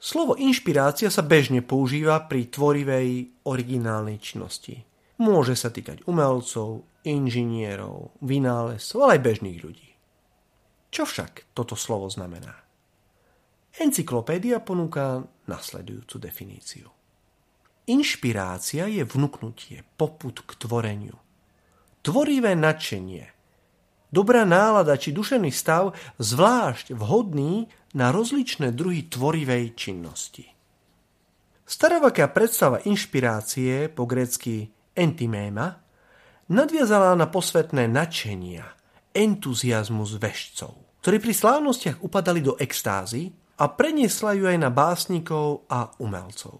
Slovo inšpirácia sa bežne používa pri tvorivej originálnej činnosti. Môže sa týkať umelcov, inžinierov, vynálezcov, ale aj bežných ľudí. Čo však toto slovo znamená? Encyklopédia ponúka nasledujúcu definíciu. Inšpirácia je vnúknutie, poput k tvoreniu. Tvorivé nadšenie, dobrá nálada či dušený stav zvlášť vhodný na rozličné druhy tvorivej činnosti. Staroveká predstava inšpirácie, po grécky entiméma, nadviazala na posvetné nadšenia, entuziasmus vešcov, ktorí pri slávnostiach upadali do extázy a preniesla ju aj na básnikov a umelcov.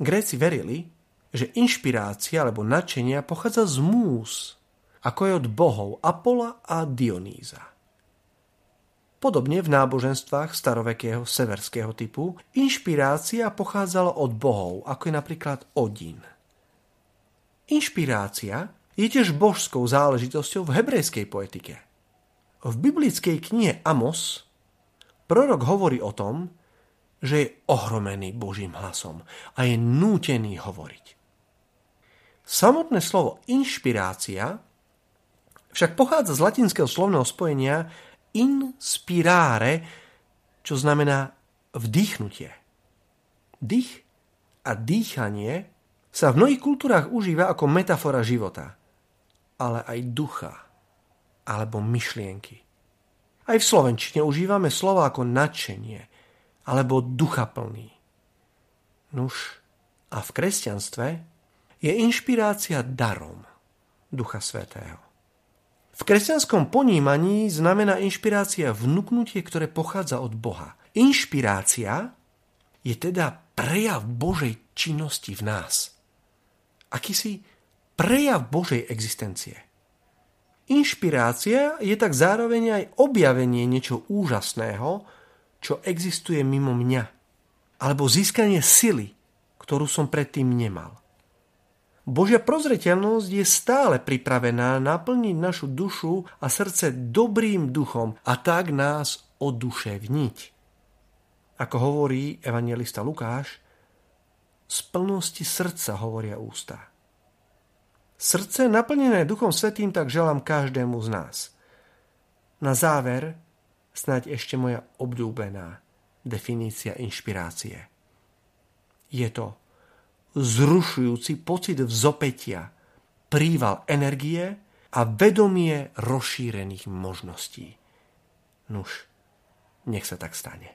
Gréci verili, že inšpirácia alebo nadšenia pochádza z múz, ako je od bohov Apola a Dionýza. Podobne v náboženstvách starovekého severského typu inšpirácia pochádzala od bohov, ako je napríklad Odín. Inšpirácia je tiež božskou záležitosťou v hebrejskej poetike. V biblickej knihe Amos prorok hovorí o tom, že je ohromený Božím hlasom a je nútený hovoriť. Samotné slovo inšpirácia však pochádza z latinského slovného spojenia inspirare, čo znamená vdýchnutie. Dých a dýchanie sa v mnohých kultúrách užíva ako metafora života, ale aj ducha alebo myšlienky. Aj v slovenčine užívame slova ako nadšenie, alebo ducha plný. Nuž, a v kresťanstve je inšpirácia darom Ducha Svetého. V kresťanskom ponímaní znamená inšpirácia vnúknutie, ktoré pochádza od Boha. Inšpirácia je teda prejav Božej činnosti v nás. Akýsi prejav Božej existencie. Inšpirácia je tak zároveň aj objavenie niečo úžasného, čo existuje mimo mňa. Alebo získanie sily, ktorú som predtým nemal. Božia prozreteľnosť je stále pripravená naplniť našu dušu a srdce dobrým duchom a tak nás oduševniť. Ako hovorí evangelista Lukáš, z plnosti srdca hovoria ústa. Srdce naplnené Duchom Svetým tak želám každému z nás. Na záver snáď ešte moja obdúbená definícia inšpirácie. Je to zrušujúci pocit vzopetia, príval energie a vedomie rozšírených možností. Nuž, nech sa tak stane.